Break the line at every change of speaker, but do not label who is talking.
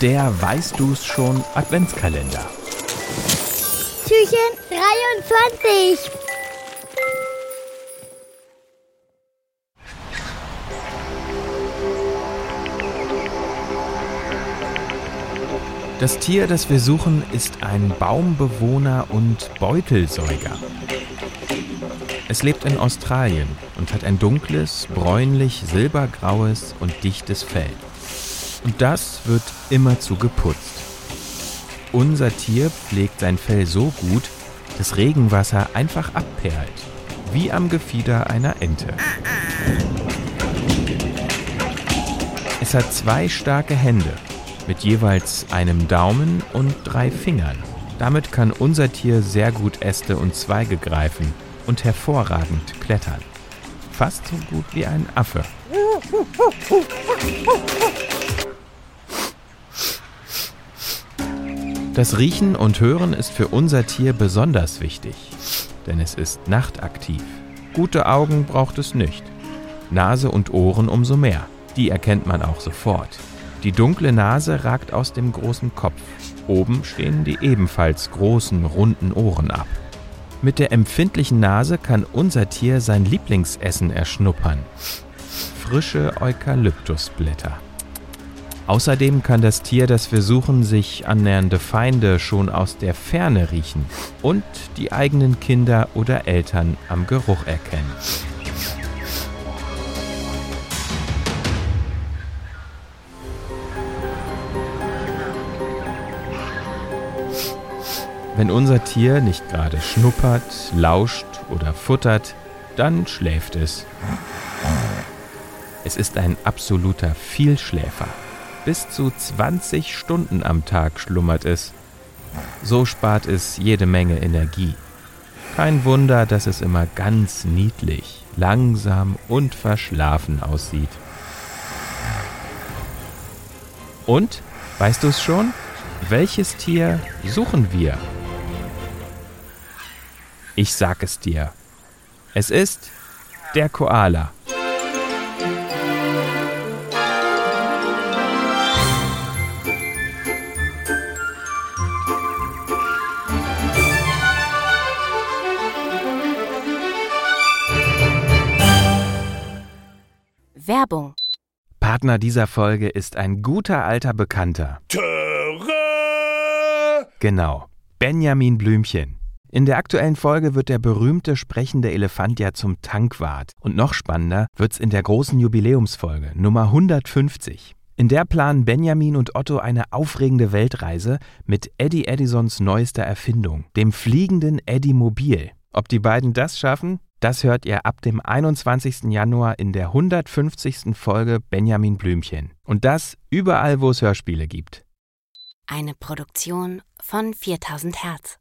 der Weißt du's schon Adventskalender.
Türchen 23.
Das Tier, das wir suchen, ist ein Baumbewohner und Beutelsäuger. Es lebt in Australien und hat ein dunkles, bräunlich-silbergraues und dichtes Fell. Und das wird immerzu geputzt. Unser Tier pflegt sein Fell so gut, dass Regenwasser einfach abperlt, wie am Gefieder einer Ente. Es hat zwei starke Hände mit jeweils einem Daumen und drei Fingern. Damit kann unser Tier sehr gut Äste und Zweige greifen und hervorragend klettern. Fast so gut wie ein Affe. Das Riechen und Hören ist für unser Tier besonders wichtig, denn es ist nachtaktiv. Gute Augen braucht es nicht. Nase und Ohren umso mehr. Die erkennt man auch sofort. Die dunkle Nase ragt aus dem großen Kopf. Oben stehen die ebenfalls großen, runden Ohren ab. Mit der empfindlichen Nase kann unser Tier sein Lieblingsessen erschnuppern. Frische Eukalyptusblätter. Außerdem kann das Tier, das wir suchen, sich annähernde Feinde schon aus der Ferne riechen und die eigenen Kinder oder Eltern am Geruch erkennen. Wenn unser Tier nicht gerade schnuppert, lauscht oder futtert, dann schläft es. Es ist ein absoluter Vielschläfer. Bis zu 20 Stunden am Tag schlummert es. So spart es jede Menge Energie. Kein Wunder, dass es immer ganz niedlich, langsam und verschlafen aussieht. Und, weißt du es schon? Welches Tier suchen wir? Ich sag es dir. Es ist der Koala.
Werbung.
Partner dieser Folge ist ein guter alter Bekannter.
Töre!
Genau, Benjamin Blümchen. In der aktuellen Folge wird der berühmte sprechende Elefant ja zum Tankwart. Und noch spannender wird's in der großen Jubiläumsfolge, Nummer 150. In der planen Benjamin und Otto eine aufregende Weltreise mit Eddie Edisons neuester Erfindung, dem fliegenden Eddie Mobil. Ob die beiden das schaffen? Das hört ihr ab dem 21. Januar in der 150. Folge Benjamin Blümchen. Und das überall, wo es Hörspiele gibt.
Eine Produktion von 4000 Hertz.